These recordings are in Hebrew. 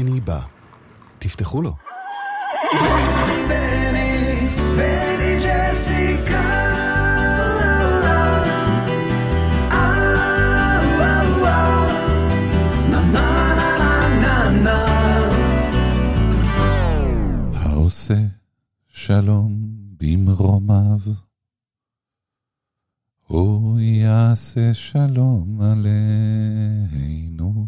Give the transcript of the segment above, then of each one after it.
בני בא. תפתחו לו. בני, בני ג'סיקה העושה שלום במרומיו, הוא יעשה שלום עלינו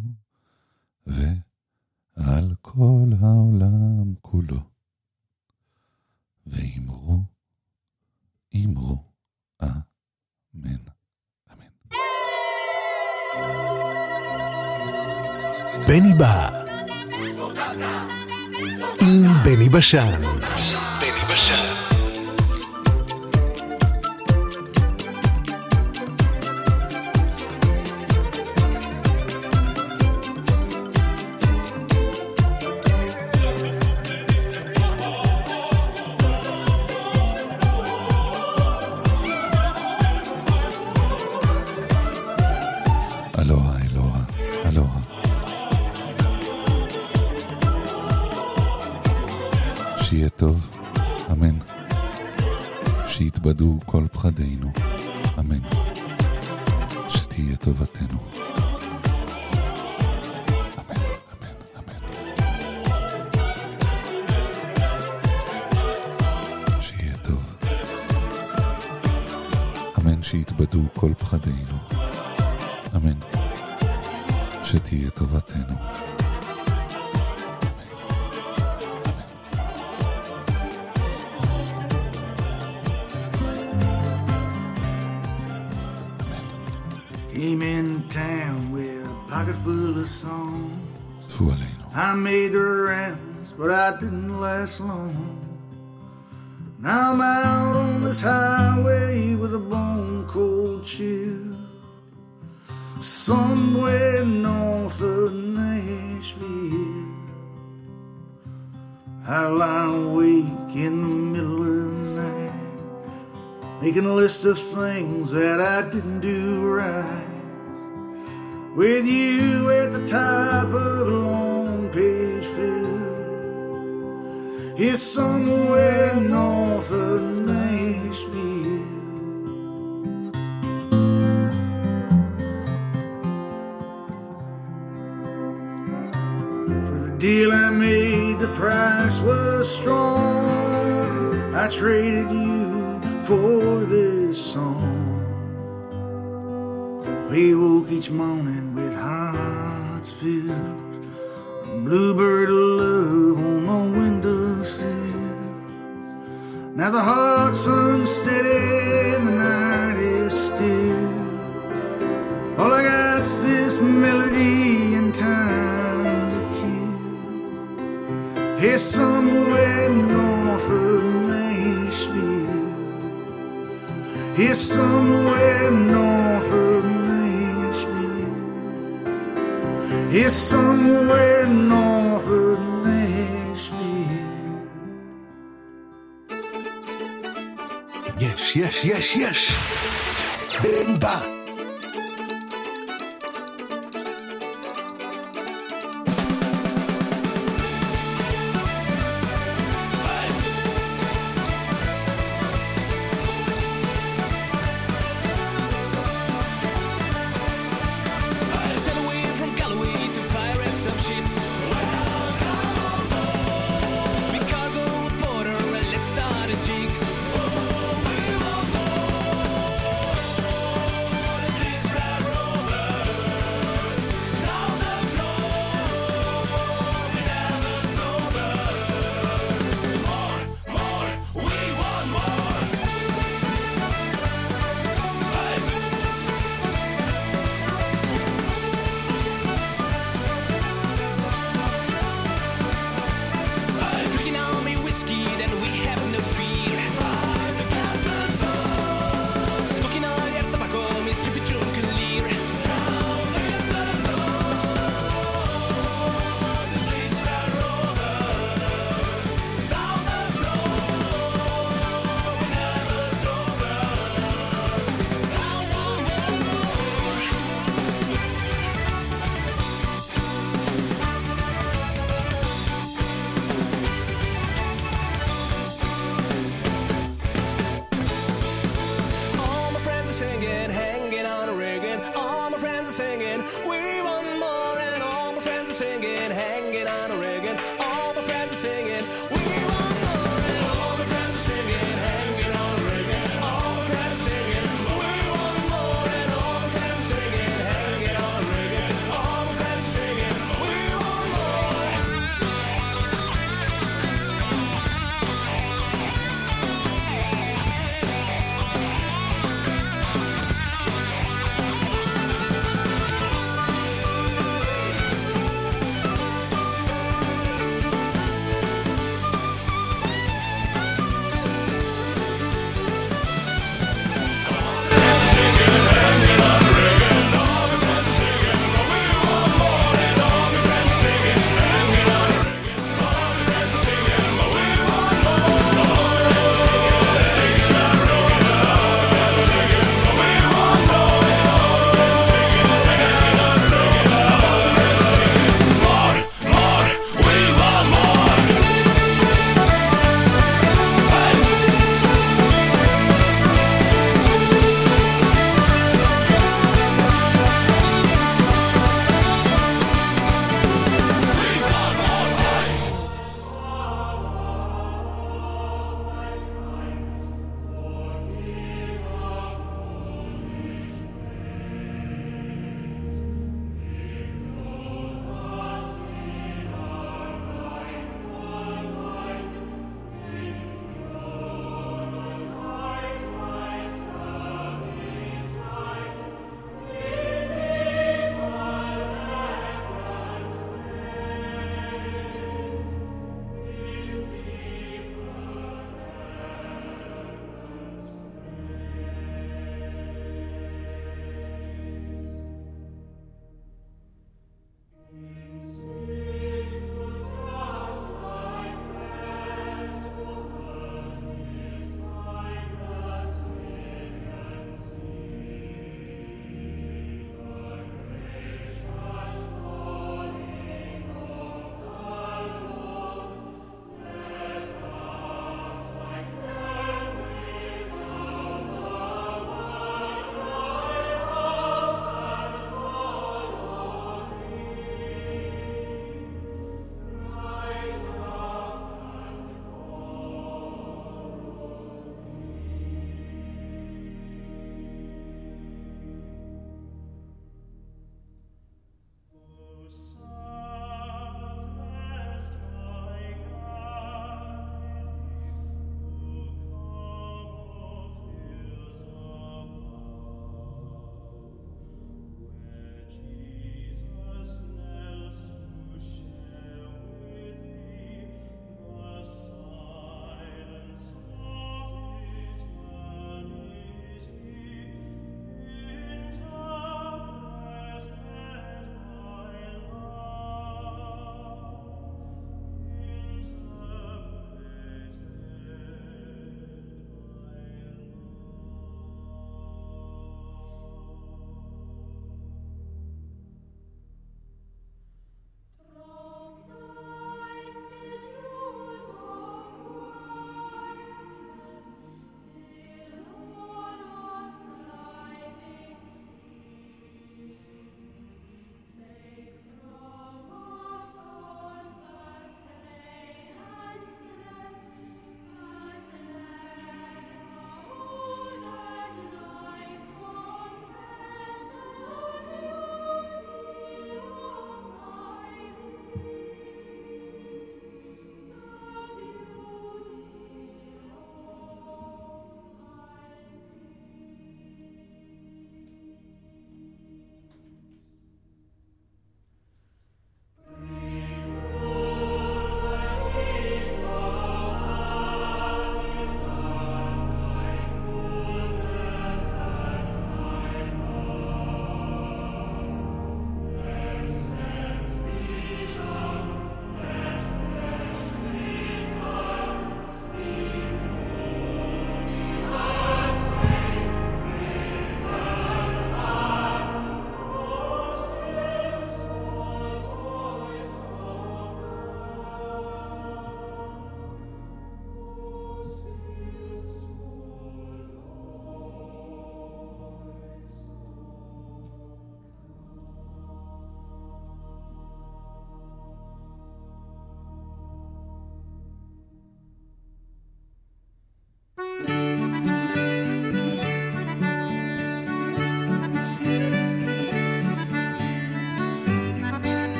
בני בא. עם בני בשן. Came in town with a pocket full of songs. I made the rounds, but I didn't last long. Now I'm out on this highway with a bone cold chill. Somewhere north of Nashville, I lie awake in the middle of the night, making a list of things that I didn't do right. With you at the top of long page fill. Here somewhere north of Nashville. For the deal I made, the price was strong. I traded you for this song. We woke each morning with hearts filled. A bluebird of love on the windowsill. Now the heart's unsteady and the night is still. All I got's this melody and time to kill. Here somewhere north of Nashville. Here somewhere north is somewhere north of Nashville. Yes, yes, yes, yes. Big Bang.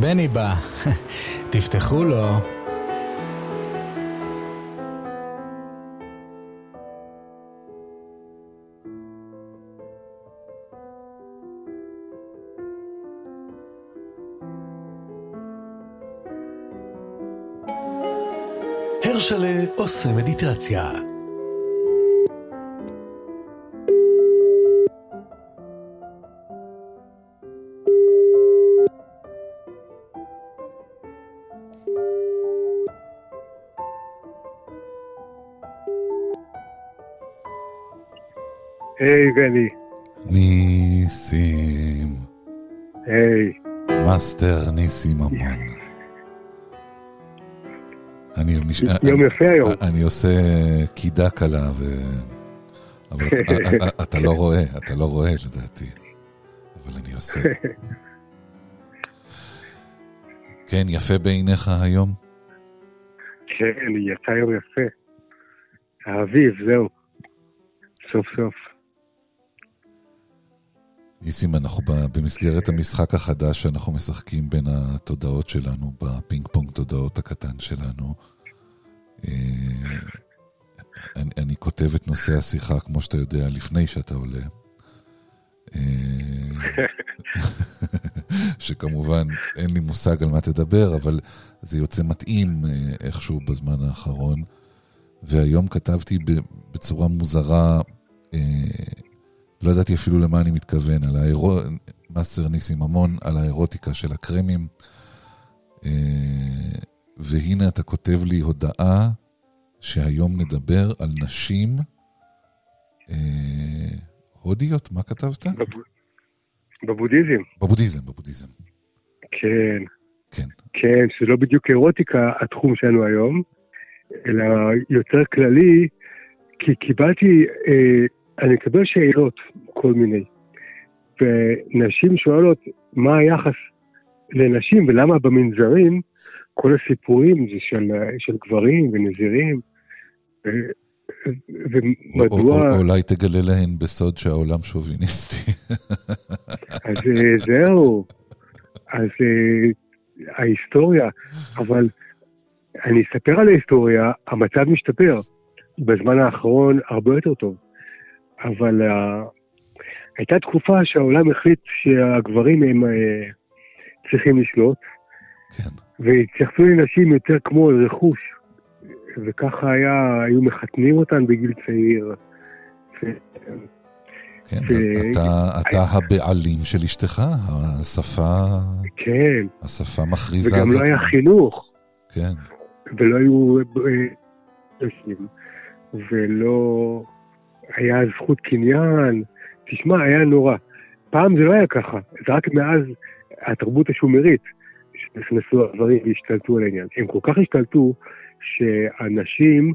בני בא. תפתחו לו. הרשלה עושה מדיטציה. היי, בני. ניסים, היי. מאסטר ניסים ממון. אני, מש... יום יפה היום. אני עושה קידה קלה, ו... אבל אתה, אתה, אתה לא רואה, אתה לא רואה לדעתי. אבל אני עושה. כן, יפה בעיניך היום? כן, יצא יום יפה. האביב, זהו. סוף סוף. ניסים, אנחנו במסגרת המשחק החדש שאנחנו משחקים בין התודעות שלנו, בפינג פונג תודעות הקטן שלנו. אה, אני, אני כותב את נושא השיחה, כמו שאתה יודע, לפני שאתה עולה. אה, שכמובן אין לי מושג על מה תדבר, אבל זה יוצא מתאים אה, איכשהו בזמן האחרון. והיום כתבתי בצורה מוזרה, לא ידעתי אפילו למה אני מתכוון, על האירו... מאסטר ניסים ממון, על האירוטיקה של הקרמים. אה, והנה אתה כותב לי הודעה שהיום נדבר על נשים אה, הודיות, מה כתבת? בב- בבודהיזם. בבודהיזם, בבודהיזם. כן. כן. כן, שזה לא בדיוק אירוטיקה התחום שלנו היום, אלא יותר כללי, כי קיבלתי, אה, אני מקבל שאלות, כל מיני, ונשים שואלות מה היחס לנשים ולמה במנזרים כל הסיפורים זה של, של גברים ונזירים, ו- ומדוע... או- או- אולי תגלה להן בסוד שהעולם שוביניסטי. אז אה, זהו, אז אה, ההיסטוריה, אבל אני אספר על ההיסטוריה, המצב משתפר. בזמן האחרון הרבה יותר טוב. אבל uh, הייתה תקופה שהעולם החליט שהגברים הם uh, צריכים לשלוט, כן. והתייחסו לנשים יותר כמו רכוש, וככה היה, היו מחתנים אותן בגיל צעיר. ו- כן, ו- אתה, אתה הבעלים של אשתך, השפה, כן, השפה מכריזה וגם זאת. לא היה חינוך. כן, ולא היו אה, נשים, ולא היה זכות קניין. תשמע, היה נורא. פעם זה לא היה ככה, זה רק מאז התרבות השומרית שנכנסו הדברים והשתלטו על העניין. הם כל כך השתלטו שאנשים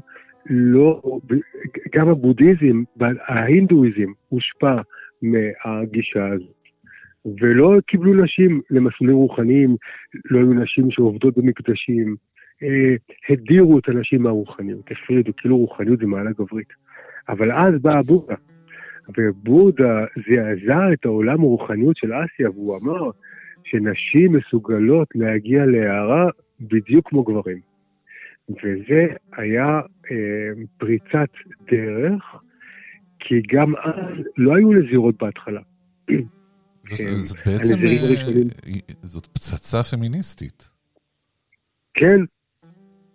לא, גם הבודהיזם, ההינדואיזם הושפע מהגישה הזאת. ולא קיבלו נשים למסלולים רוחניים, לא היו נשים שעובדות במקדשים, אה, הדירו את הנשים מהרוחניות, הפרידו, כאילו רוחניות זה מעלה גברית. אבל אז בא בודה, ובודה זעזע את העולם הרוחניות של אסיה, והוא אמר שנשים מסוגלות להגיע להערה בדיוק כמו גברים. וזה היה אה, פריצת דרך, כי גם אז לא היו נזירות בהתחלה. זאת, בעצם, אה. זאת פצצה פמיניסטית. כן,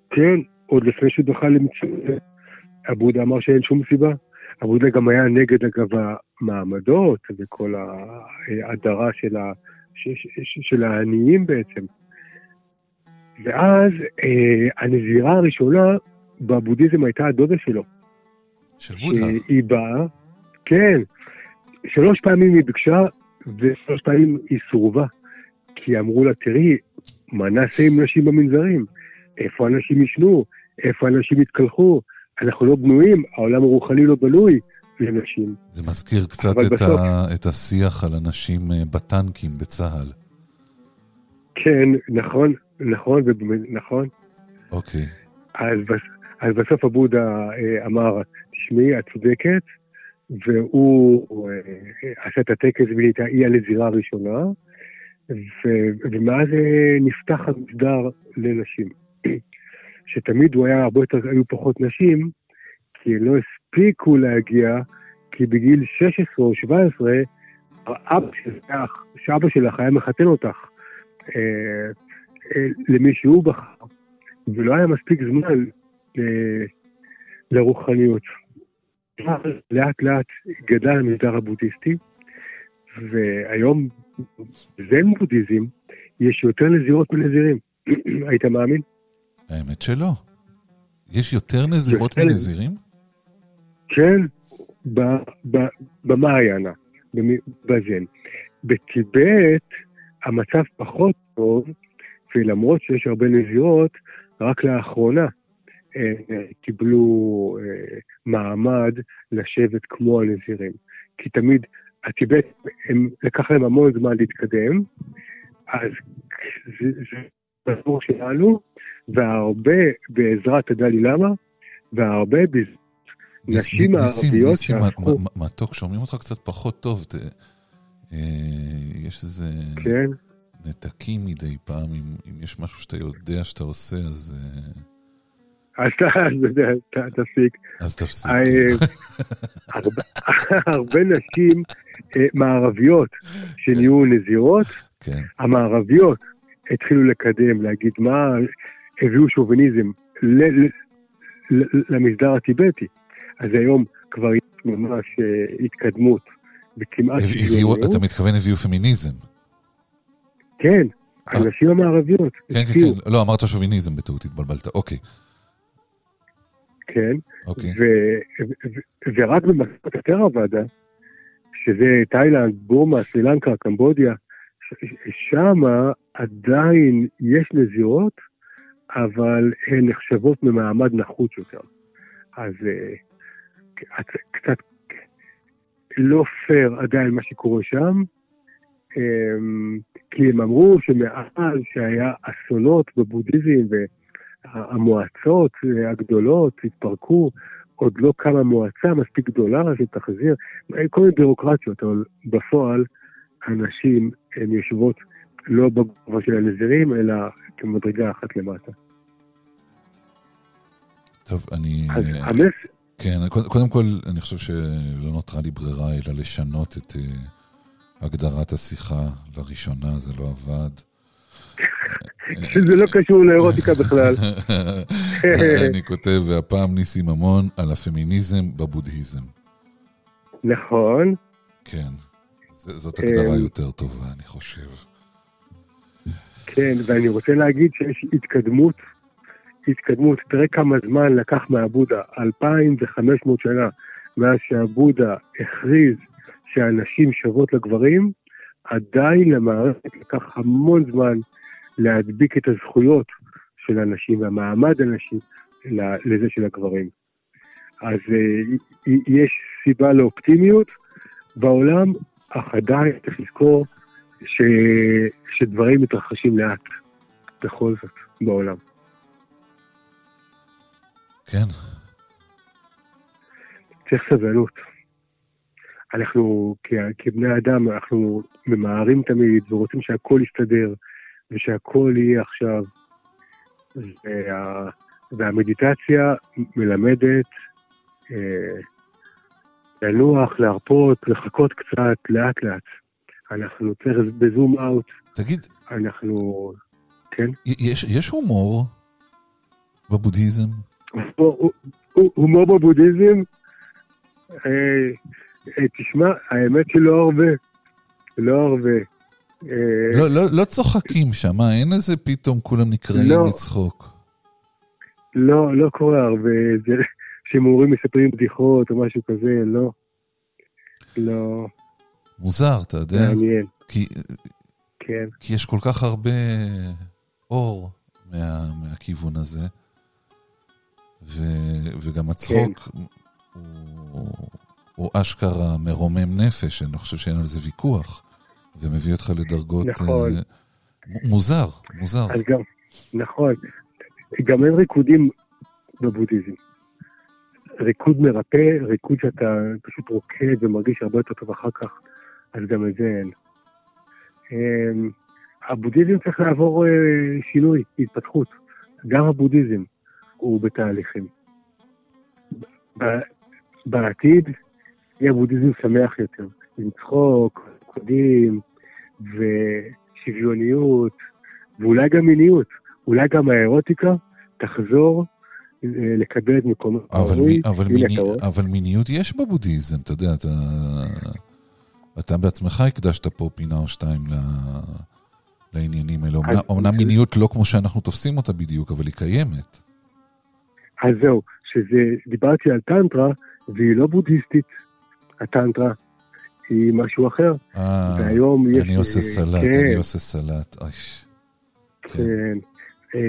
כן, עוד לפני שהוא דחה למציאות, אבודה אמר שאין שום סיבה. אבודה גם היה נגד, אגב, המעמדות וכל ההדרה של, ה, ש, ש, ש, של העניים בעצם. ואז אה, הנזירה הראשונה בבודהיזם הייתה הדודה שלו. של בודה. שהיא באה, כן, שלוש פעמים היא ביקשה ושלוש פעמים היא סורבה. כי אמרו לה, תראי, מה נעשה עם נשים במנזרים? איפה אנשים ישנו? איפה אנשים יתקלחו? אנחנו לא בנויים, העולם הרוחני לא בנוי לנשים. זה מזכיר קצת את, בסוף- ה, את השיח על אנשים אה, בטנקים בצה"ל. כן, נכון, נכון, נכון. אוקיי. אז, בס, אז בסוף הבודה אה, אמר, תשמעי, את צודקת, והוא אה, עשה את הטקס והיא הייתה אי הנזירה הראשונה, ו- ומאז נפתח המסדר לנשים. שתמיד הוא היה הרבה יותר, היו פחות נשים, כי לא הספיקו להגיע, כי בגיל 16 או 17, אבא שלך, שאבא שלך היה מחתן אותך אה, אה, למי שהוא בחר, ולא היה מספיק זמן אה, לרוחניות. לאט לאט גדל המסדר הבודהיסטי, והיום בזן בודהיזם יש יותר נזירות מנזירים. היית מאמין? האמת שלא. יש יותר נזירות יותר- מנזירים? כן, ב- ב- במעיינה, במ- בזן. בטיבט המצב פחות טוב, ולמרות שיש הרבה נזירות, רק לאחרונה אה, קיבלו אה, מעמד לשבת כמו הנזירים. כי תמיד הטיבט, הם, לקח להם המון זמן להתקדם, אז זה, זה בסיפור שלנו, והרבה בעזרת הדלי למה, והרבה בזכות נשים הערביות שהפכו, מתוק, שומעים אותך קצת פחות טוב. אה, יש איזה כן, נתקים מדי פעם, אם אם יש משהו שאתה יודע שאתה עושה, אז אה, אז אתה- אתה- תפסיק. אז תפסיק. אה, הרבה- הרבה נשים מערביות שנהיו נזירות, כן. המערביות התחילו לקדם, להגיד מה, הביאו שוביניזם ל- ל- ל- למסדר הטיבטי. אז היום כבר יש ממש אה, התקדמות בכמעט הביאו. אתה מתכוון הביאו פמיניזם. כן, הנשים המערביות. כן, כן, כן. לא, אמרת שוביניזם בטעות, התבלבלת. אוקיי, כן. אוקיי. ורק במסכות הטראוואדה, שזה תאילנד, בורמה, סרי לנקה, קמבודיה, שם עדיין יש נזירות, אבל הן נחשבות ממעמד נחות יותר. אז אה, קצת- לא פייר עדיין מה שקורה שם, אמ, כי הם אמרו שמאז שהיה אסונות בבודהיזם והמועצות הגדולות התפרקו, עוד לא קמה מועצה מספיק גדולה שתחזיר, כל מיני בירוקרטיות, אבל בפועל הנשים הן יושבות לא בגובה של הנזירים, אלא כמדרגה אחת למטה. טוב, אני... אז אה, המס... כן, קודם כל, אני חושב שלא נותרה לי ברירה אלא לשנות את אה, הגדרת השיחה לראשונה, זה לא עבד. שזה לא קשור לאירוטיקה בכלל. אני כותב, והפעם ניסי ממון על הפמיניזם בבודהיזם. נכון, כן, זאת הגדרה אמ, יותר טובה, אני חושב. כן, ואני רוצה להגיד שיש התקדמות, התקדמות, תראה כמה זמן לקח מהבודה, 2,500 שנה, מאז שהבודה הכריז שהנשים שוות לגברים, עדיין למערכת לקח המון זמן להדביק את הזכויות של הנשים והמעמד הנשים ל- לזה של הגברים. אז אה, יש סיבה לאופטימיות בעולם, אך עדיין צריך לזכור ש... שדברים מתרחשים לאט, בכל זאת, בעולם. כן, צריך סבלנות. אנחנו, כ... כבני אדם, אנחנו ממהרים תמיד ורוצים שהכל יסתדר, ושהכל יהיה עכשיו. וה... והמדיטציה מלמדת אה, לנוח, להרפות, לחכות קצת, לאט לאט. אנחנו צריך בזום אאוט, תגיד, אנחנו, כן? יש יש הומור בבודהיזם? הומור בבודהיזם, אה, אה, תשמע, האמת שלא הרבה, לא הרבה. אה, לא, לא, לא צוחקים שם, אה? אין איזה פתאום כולם נקראים לא. לצחוק. לא, לא קורה הרבה, זה שמורים מספרים בדיחות או משהו כזה, לא. לא, מוזר, אתה יודע? מעניין, כי, כן. כי יש כל כך הרבה אור מה, מהכיוון הזה, ו, וגם הצחוק כן. הוא, הוא אשכרה מרומם נפש, אני לא חושב שאין על זה ויכוח, ומביא אותך לדרגות... נכון. אה, מוזר, מוזר. אז גם, נכון, גם אין ריקודים בבודהיזם. ריקוד מרפא, ריקוד שאתה פשוט רוקד ומרגיש הרבה יותר טוב אחר כך, אז גם את זה אין. אמ, הבודהיזם צריך לעבור אה, שינוי, התפתחות. גם הבודהיזם הוא בתהליכים. בעתיד יהיה בודהיזם שמח יותר, עם צחוק, קודים ושוויוניות, ואולי גם מיניות. אולי גם האירוטיקה תחזור לקבל את. אבל, הראוי. מי, אבל, הנה, מיני? אבל מיניות יש בבודהיזם, אתה יודע, אתה, אתה בעצמך הקדשת פה פינה או שתיים ל, לעניינים האלה. אז- אומנם מיניות לא כמו שאנחנו תופסים אותה בדיוק, אבל היא קיימת. אז זהו, שזה, דיברתי על טנטרה, והיא לא בודהיסטית, הטנטרה, היא משהו אחר. אה, והיום יש... אני עושה אה, סלט, כן, אני עושה סלט. אוי, כן. אה,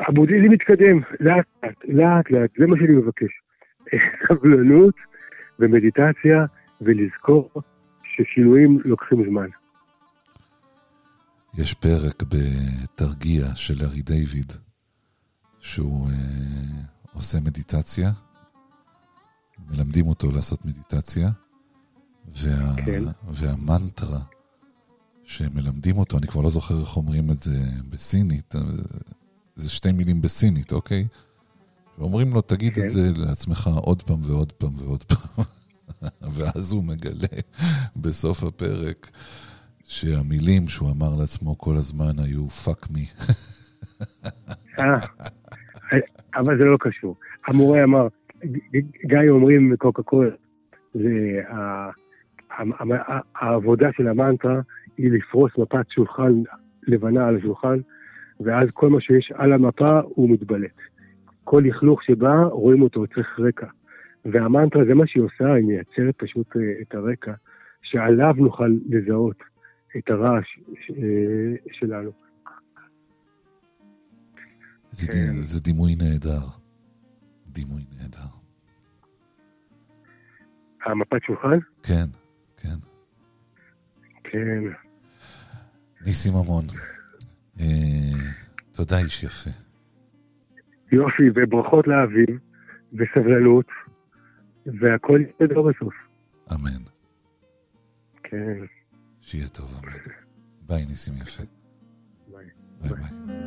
הבודהיזם מתקדם, לאט לאט, לאט לאט, זה מה שאני מבקש. סבלנות ומדיטציה, ולזכור ששינויים לוקחים זמן. יש פרק בתרגיע של ארי דיוויד, שהוא אה, עושה מדיטציה, מלמדים אותו לעשות מדיטציה, וה, כן. והמנטרה שמלמדים אותו, אני כבר לא זוכר איך אומרים את זה בסינית, זה שתי מילים בסינית, אוקיי? ואומרים לו, תגיד כן. את זה לעצמך עוד פעם ועוד פעם ועוד פעם. ואז הוא מגלה בסוף הפרק שהמילים שהוא אמר לעצמו כל הזמן היו fuck me. אה, אבל זה לא קשור. המורה אמר, גיא אומרים קוקה קולה, זה העבודה של המנטרה היא לפרוס מפת שולחן לבנה על השולחן, ואז כל מה שיש על המפה הוא מתבלט. כל לכלוך שבא, רואים אותו, צריך רקע. והמנטרה זה מה שהיא עושה, היא מייצרת פשוט אה, את הרקע, שעליו נוכל לזהות את הרעש אה, שלנו. זה, כן. זה דימוי נהדר. דימוי נהדר. המפת שולחן? כן, כן. כן. ניסים ממון. אה, תודה, איש יפה. יופי, וברכות לאביב, וסבלנות, והכל יסתדר בסוף. אמן. כן, שיהיה טוב, אמן. ביי, ניסים יפה. ביי. ביי ביי.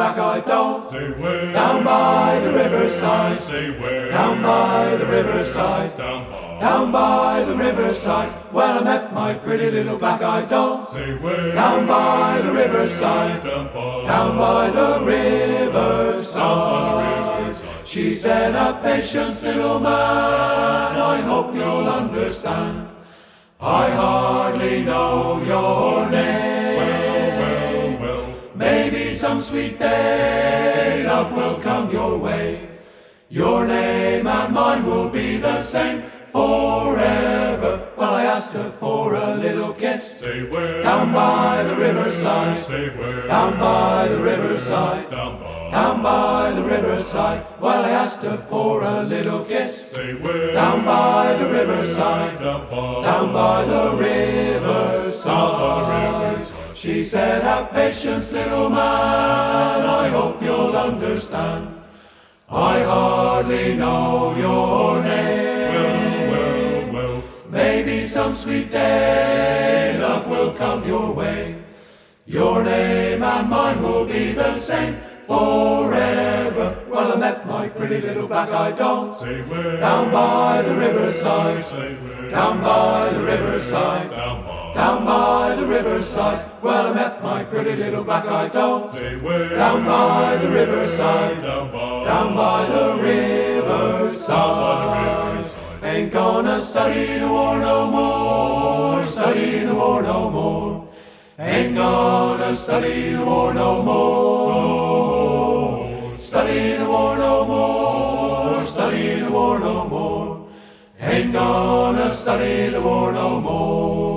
Little black-eyed doll Say where? down by the riverside. Say where? Down by the riverside. Down by. Down by the riverside. Well, I met my pretty little black-eyed doll Say where? down by the riverside. Down by. Down by the riverside. She said, "Have patience, little man. I hope you'll understand. I hardly know your name." Well, well. Maybe some sweet day love will come your way. Your name and mine will be the same forever. Well, I asked her for a little kiss Say where? down by the riverside. Say where? Down by the riverside. Down by. Down by the riverside. Well, I asked her for a little kiss Say where? down by the riverside. Down by. Down by the Down by the riverside. She said, Have patience, little man, I hope you'll understand. I hardly know your name. Well, well, Maybe some sweet day love will come your way. Your name and mine will be the same forever. Well, I met my pretty little black-eyed doll say where. down by the riverside. Say where. Down by the riverside. Down by. Down by the riverside. Well, I met my pretty little black-eyed doll Say where. down by the riverside. Down by. Down by the Down by the riverside. riverside. Ain't gonna study the war no more, study the war no more. Ain't gonna study the war no more, study the war no more, study the war no more. Ain't gonna study the war no more.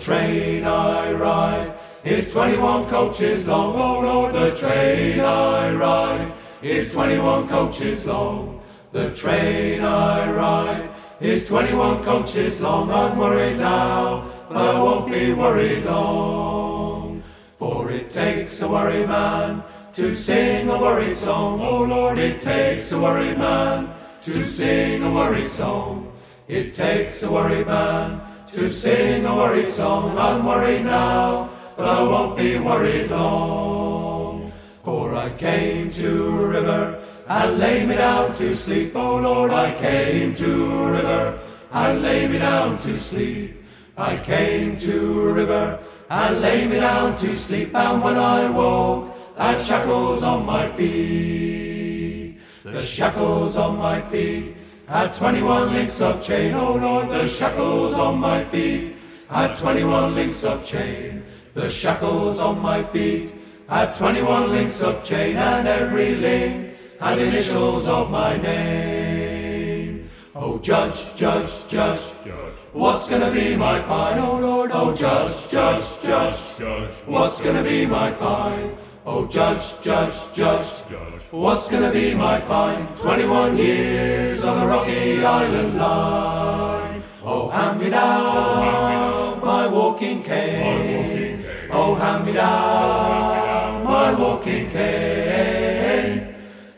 Train I ride is 21 coaches long. Oh Lord, the train I ride is 21 coaches long. The train I ride is 21 coaches long. I'm worried now, but I won't be worried long. For it takes a worried man to sing a worried song. Oh Lord, it takes a worried man to sing a worried song. It takes a worried man to sing a worried song. I'm worried now, but I won't be worried long. For I came to river and lay me down to sleep. Oh Lord, I came to river and lay me down to sleep. I came to river and lay me down to sleep. And when I woke, had shackles on my feet. The shackles on my feet had 21 links of chain. Oh Lord, the shackles on my feet had 21 links of chain. The shackles on my feet had 21 links of chain, and every link had initials of my name. Oh, judge, judge, judge, Judge. what's gonna be my fine? Oh Lord, oh judge, judge, judge, Judge. what's gonna be my fine? Oh, judge, judge, judge, Judge. What's gonna be my fine? 21 years on the rocky island line. Oh, hand me down my walking cane. Oh, hand me down my walking cane.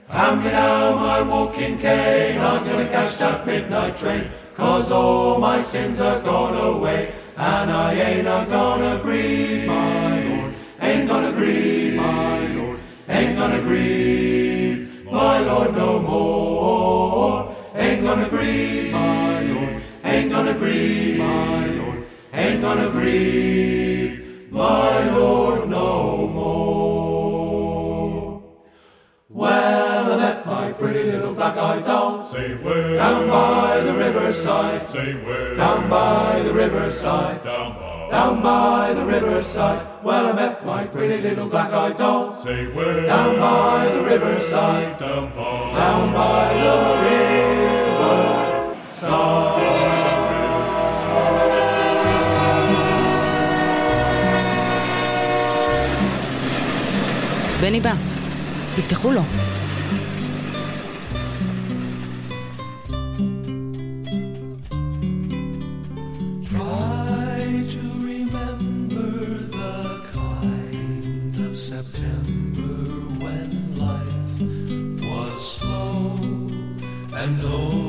Hand me down my walking cane. I'm gonna catch that midnight train. Cause all my sins are gone away. And I ain't a gonna grieve. Ain't gonna grieve, my Lord. Ain't gonna grieve, my Lord, no more. Ain't gonna grieve, my Lord. Ain't gonna grieve, my Lord. Ain't gonna grieve, my Lord, no more. Well, I met my pretty little black-eyed doll Say where. down by the riverside. Say where. Down by the riverside. Down by. Down by the riverside. Well, I met my pretty little black-eyed doll Say where. down by the riverside. Down by. Down by the riverside. בני בא, תפתחו לו. and old.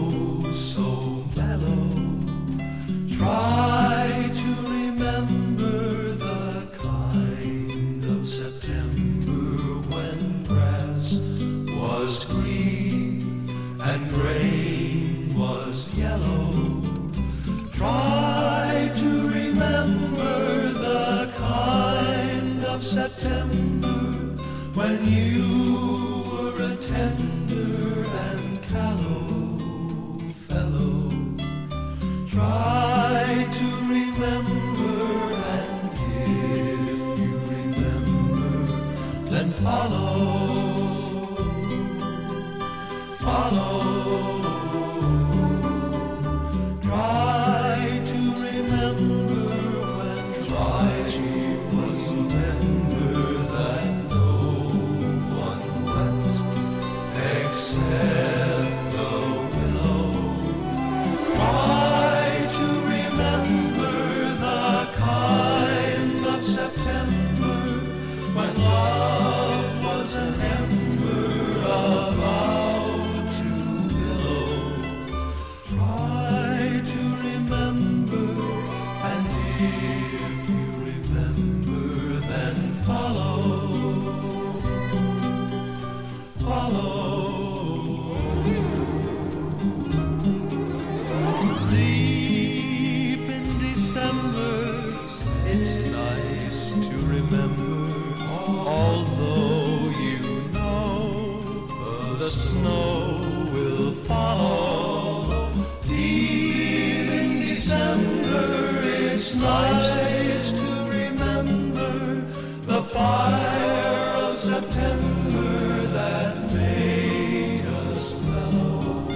September that made us mellow.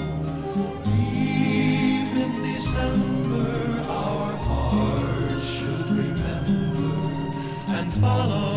Deep in December, our hearts should remember and follow.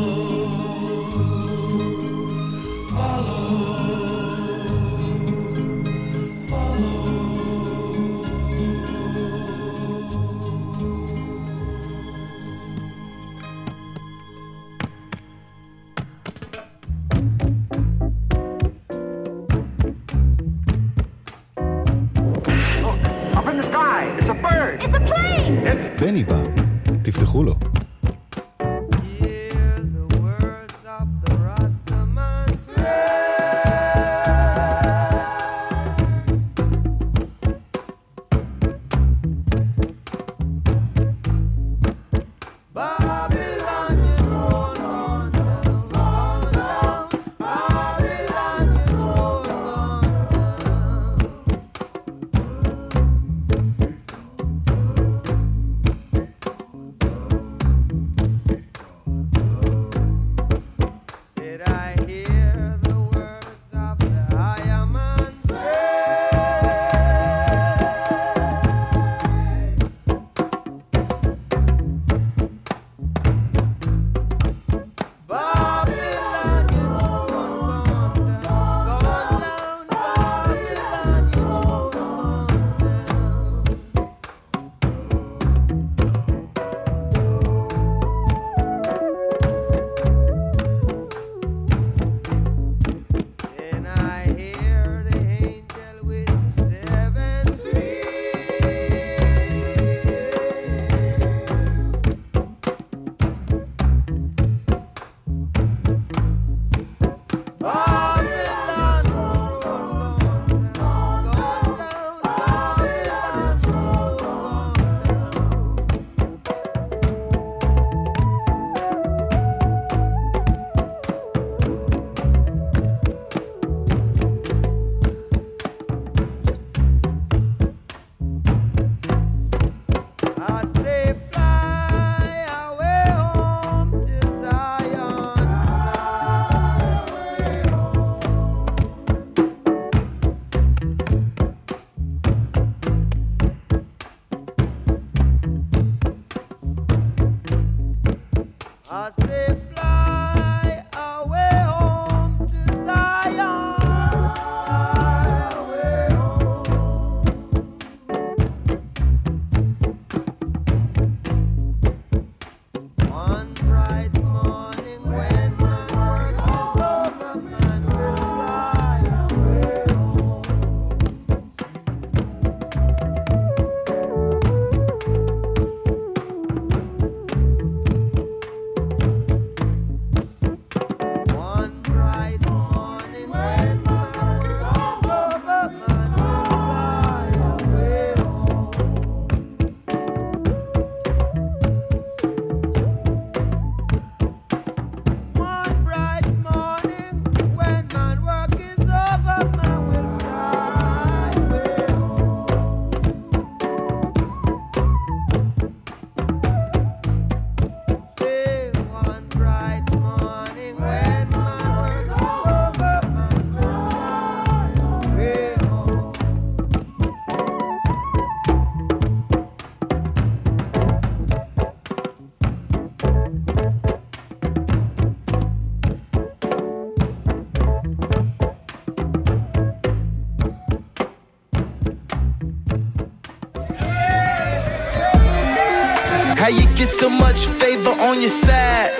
so much favor on your side.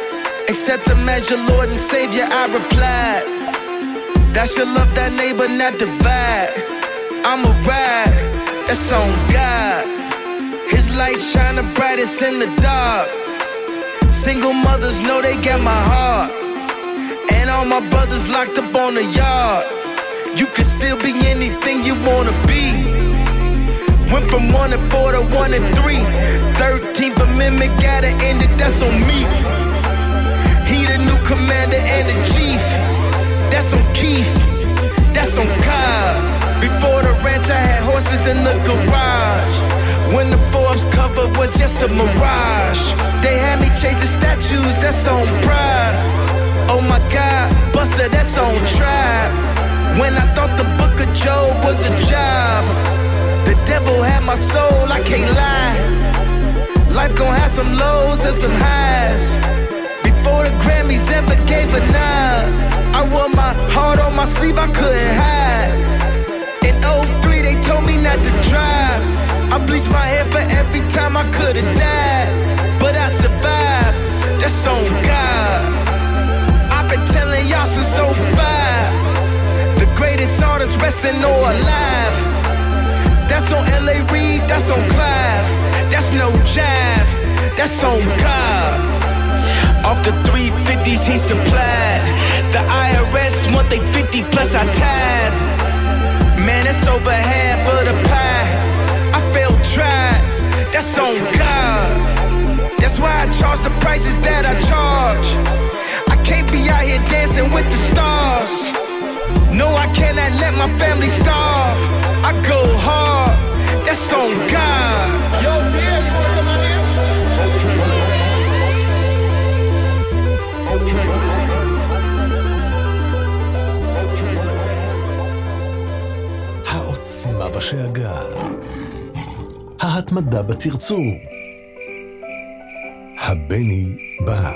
Accept the measure, Lord and Savior, I replied. That's your love that neighbor, not divide. I'm a ride, that's on God. His light shining brightest in the dark. Single mothers know they got my heart. And all my brothers locked up on the yard. You can still be anything you wanna be. Went from one and four to one and three. 13th Amendment gotta end it, that's on me. He the new commander and the chief. That's on Keith. That's on Cobb. Before the ranch, I had horses in the garage. When the Forbes cover was just a mirage. They had me changing statues, that's on pride. Oh my God, Buster, that's on tribe. When I thought the book of Job was a job. The devil had my soul, I can't lie. Life gon' have some lows and some highs. Before the Grammys ever gave a nod, I wore my heart on my sleeve, I couldn't hide. In 03, they told me not to drive. I bleached my hair for every time I could've died. But I survived, that's on God. I've been telling y'all since 05. The greatest artist resting or alive. That's on LA Reid, that's on Clive. That's no jive, that's on God. Off the 350s he supplied. The IRS want they 50 plus I tied. Man, it's over half of the pie. I felt tried, that's on God. That's why I charge the prices that I charge. I can't be out here dancing with the stars. No, I cannot let my family starve. I go hard, that's on God. Yo, yeah, you wanna come out here? העוצמה בשאגה. ההתמדה בצרצור. הבני בא.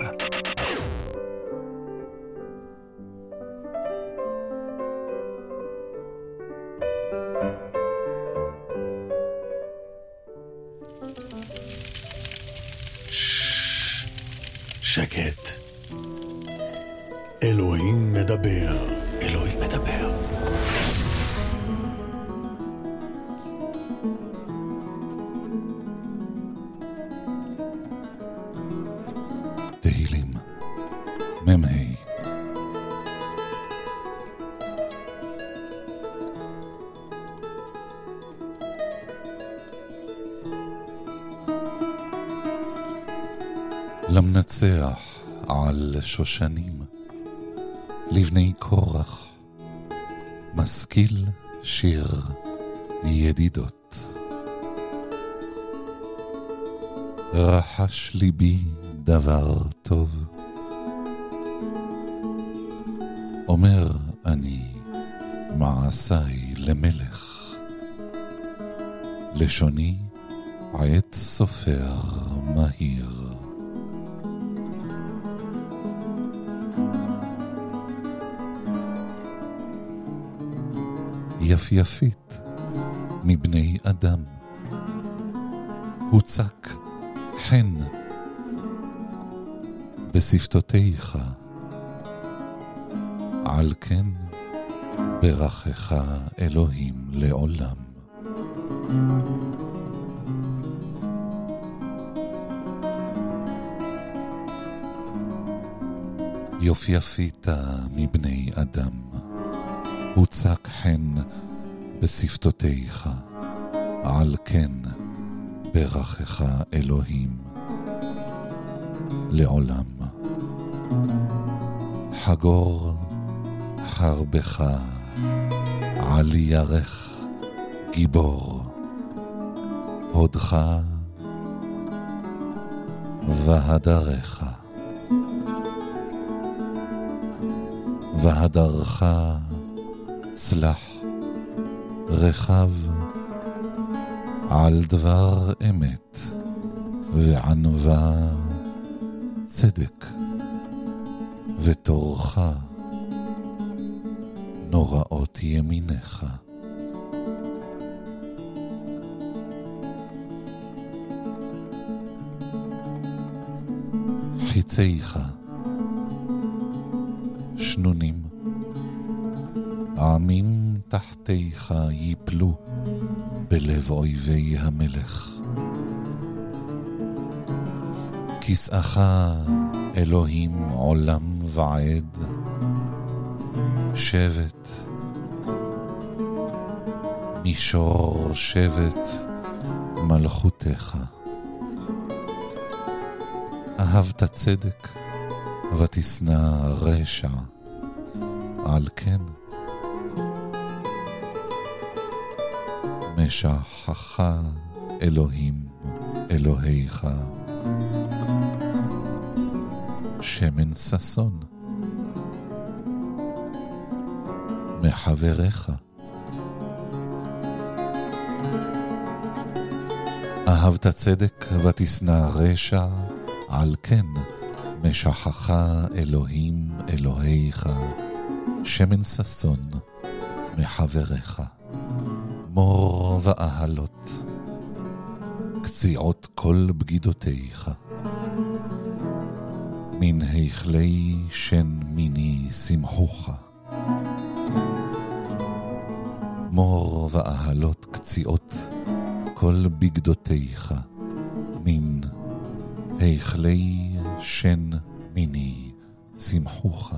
שושנים, לבני קורח, משכיל שיר ידידות. רחש ליבי דבר טוב. אומר אני מעשיי למלך, לשוני עת סופר מהיר. יפייפית מבני אדם, הוצק חן בשפתותיך, על כן ברכך אלוהים לעולם. יופייפית מבני אדם, הוצק חן בשפתותיך, על כן ברכך אלוהים לעולם. חגור חרבך על ירך גיבור, הודך והדרך. והדרך צלח רחב על דבר אמת וענווה צדק ותורך נוראות ימיניך. חיציך שנונים, עמים תחתיך ייפלו בלב אויבי המלך. כסאך אלוהים עולם ועד, שבט, מישור שבט מלכותך. אהבת צדק ותשנא רשע, על כן משחך אלוהים אלוהיך. שמן ששון מחבריך. אהבת צדק ותשנא רשע, על כן משכך אלוהים אלוהיך, שמן ששון מחבריך. מור ואהלות, קציעות כל בגידותיך. מן היכלי שן מיני שמחוך. מור ואהלות קציעות כל בגדותיך, מן היכלי שן מיני שמחוך.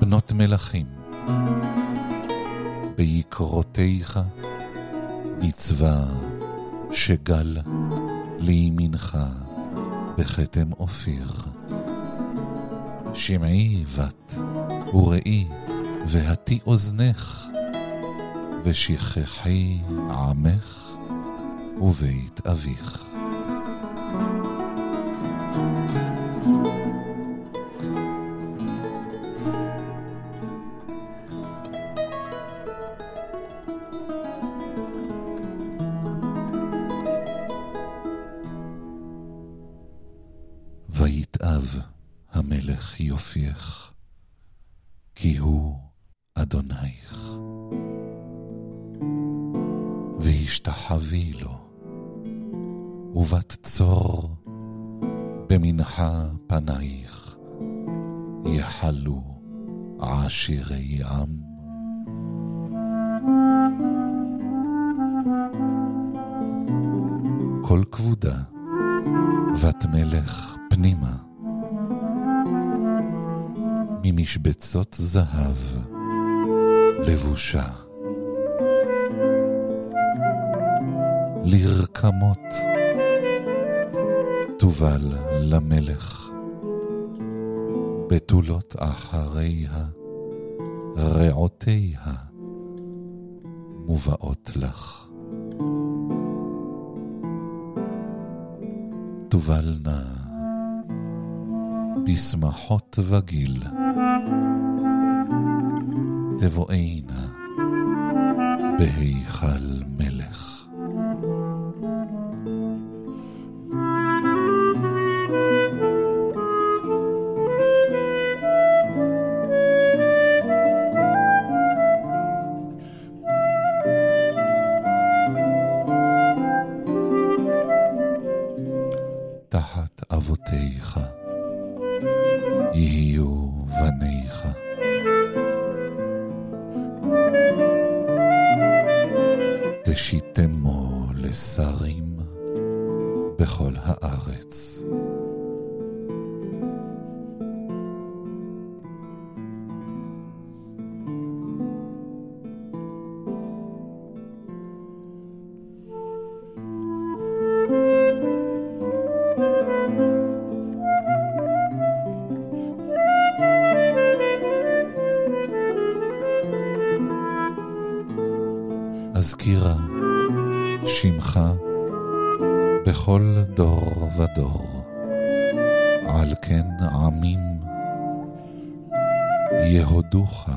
בנות מלכים, ביקרותיך מצווה שגל לימינך בכתם אופיר. שמעי בת וראי והטי אוזנך, ושכחי עמך ובית אביך. ויתאב כי הוא אדונייך. והשתחווי לו, ובת צור במנחה פנייך, יחלו עשירי עם. כל כבודה, בת מלך פנימה, ממשבצות זהב, לבושה. לרקמות, תובל למלך, בתולות אחריה, רעותיה, מובאות לך. תובלנה בשמחות וגיל, תבואנה בהיכל מלך. духа.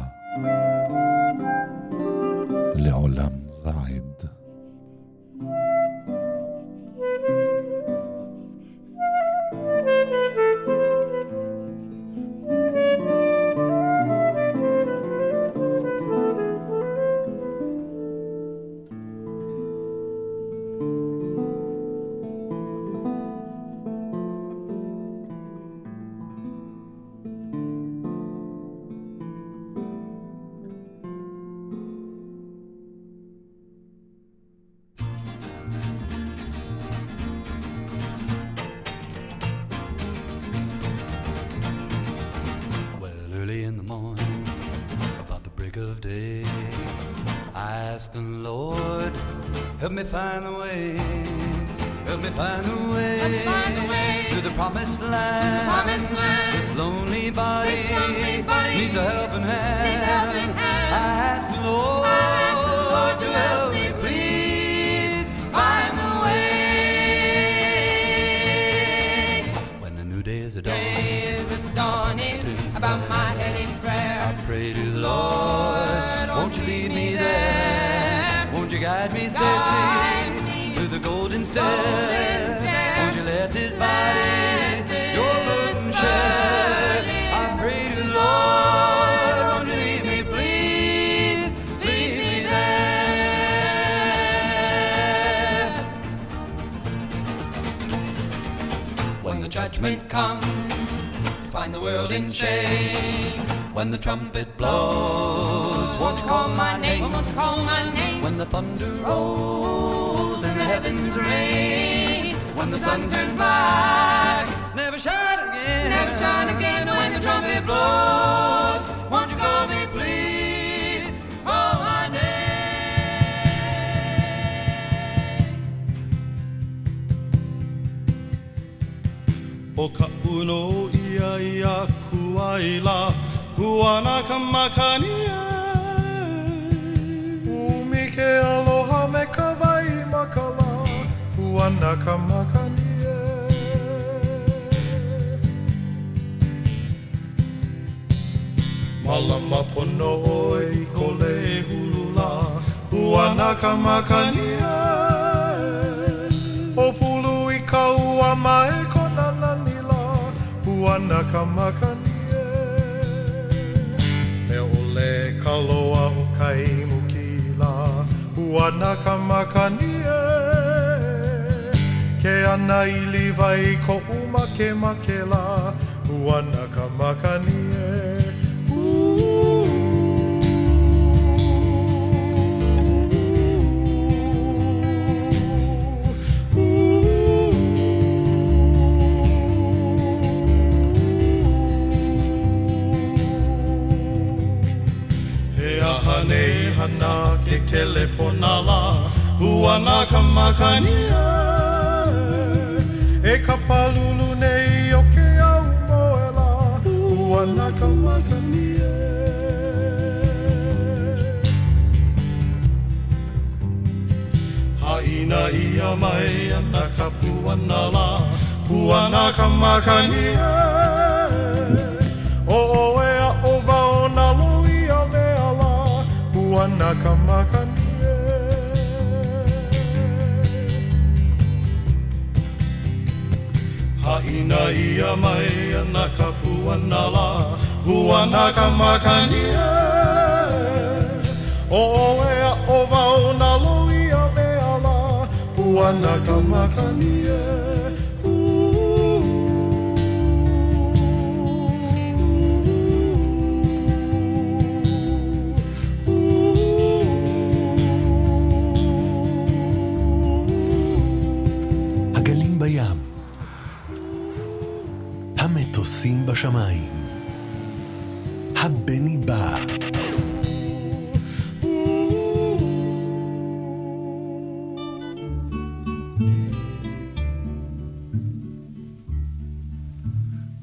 Safely to the golden stair. Won't you let this body your burden share? I pray to the Lord, won't you leave me, please, leave me there. When the judgment comes, find the world in shame. When the trumpet blows, won't you call my name? Won't you call my name? When the thunder rolls and the heavens rain. When the sun turns black, never shine again. Never shine again. When the trumpet blows, won't you call me, please? Call my O ka uno ia ia kuaila Huana ka makania Huana ka makania Malama pono oi ko le hulula Huana ka makania O pulu i ka ua mai ko nana nila Huana ka makania Me ole ka loa o kai mukila Huana ka makania Ke ana i liwai ko uma ke makela. Huana ka makania He aha nei hana ke kele ponala Huana ka makania E ka palulu nei o ke au moela. Huana ka makania Haina ia mai ana ka puana la Puana ka makania O o e a o vao na lui a me ala Puana ka makania ina ia mai ana ka puana la huana ka makani o ea o vau na loia me ala huana ka makani בשמיים, הבני בא,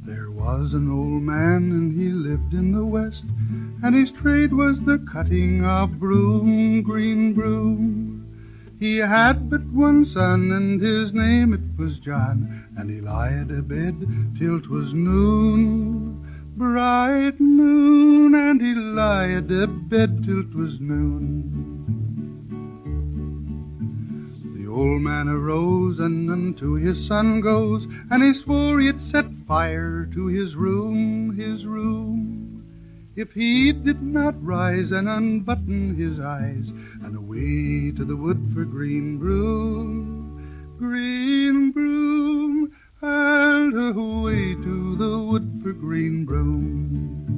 There was an old man and he lived in the west, and his trade was the cutting of broom, green broom. He had but one son, and his name it was John, and he lied abed till 'twas noon, bright noon, and he lied abed till 'twas noon. The old man arose and unto his son goes, and he swore he'd set fire to his room, his room. If he did not rise and unbutton his eyes, and away to the wood for green broom, green broom, and away to the wood for green broom.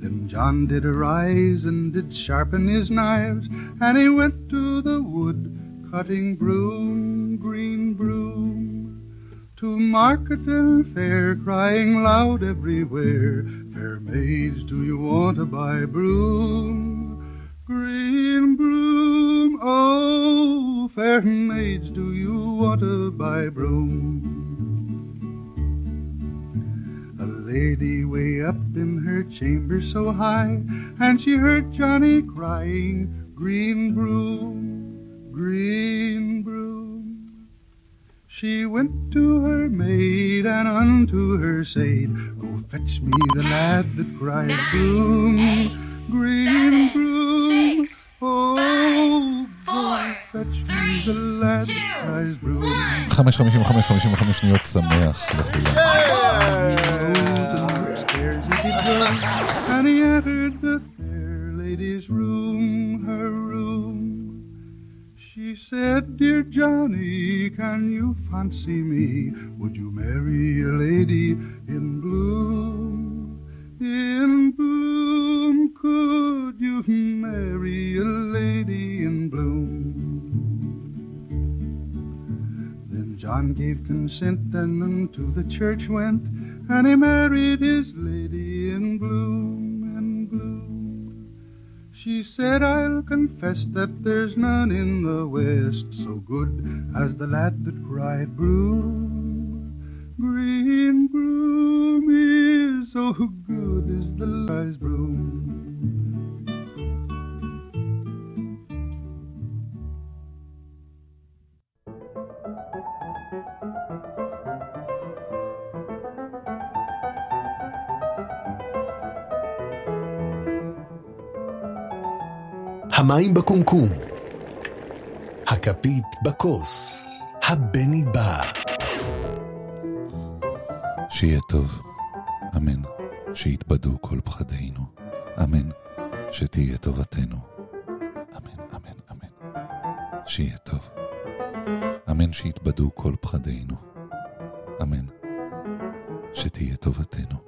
Then John did arise and did sharpen his knives, and he went to the wood, cutting broom, green broom. To market and fair, crying loud everywhere, Fair maids, do you want to buy broom? Green broom, oh, fair maids, do you want to buy broom? A lady way up in her chamber so high, and she heard Johnny crying, Green broom, green broom. She went to her maid and unto her said, Go fetch me the lad that cries broom, green broom. Oh, that she's a lad that cries broom. 5.55, 55 שניות שמח לכולם. And he entered the fair lady's room, said, Dear Johnny, can you fancy me? Would you marry a lady in bloom? In bloom, could you marry a lady in bloom? Then John gave consent and unto the church went, and he married his lady in bloom. She said, I'll confess that there's none in the West so good as the lad that cried broom. Green broom is so good as the lies broom. המים בקומקום. הכפית בכוס. הבני בא. שיהיה טוב, אמן. שיתבדו כל פחדינו, אמן. שתהיה טובתנו, אמן, אמן, אמן. שיהיה טוב, אמן. שיתבדו כל פחדינו, אמן. שתהיה טובתנו.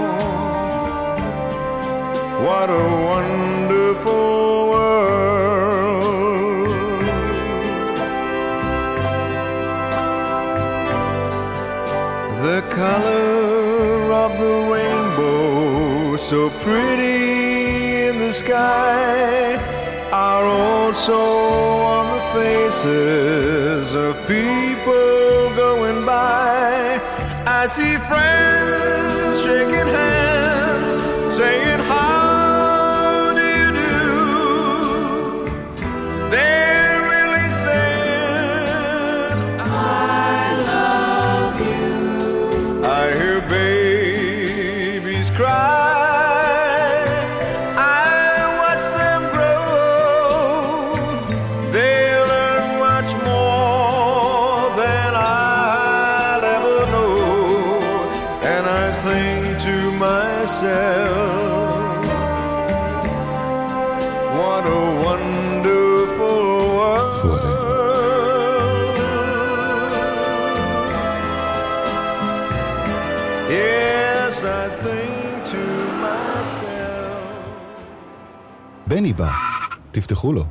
what a wonderful world. The color of the rainbow, so pretty in the sky, are also on the faces of people going by. I see friends תפתחו לו.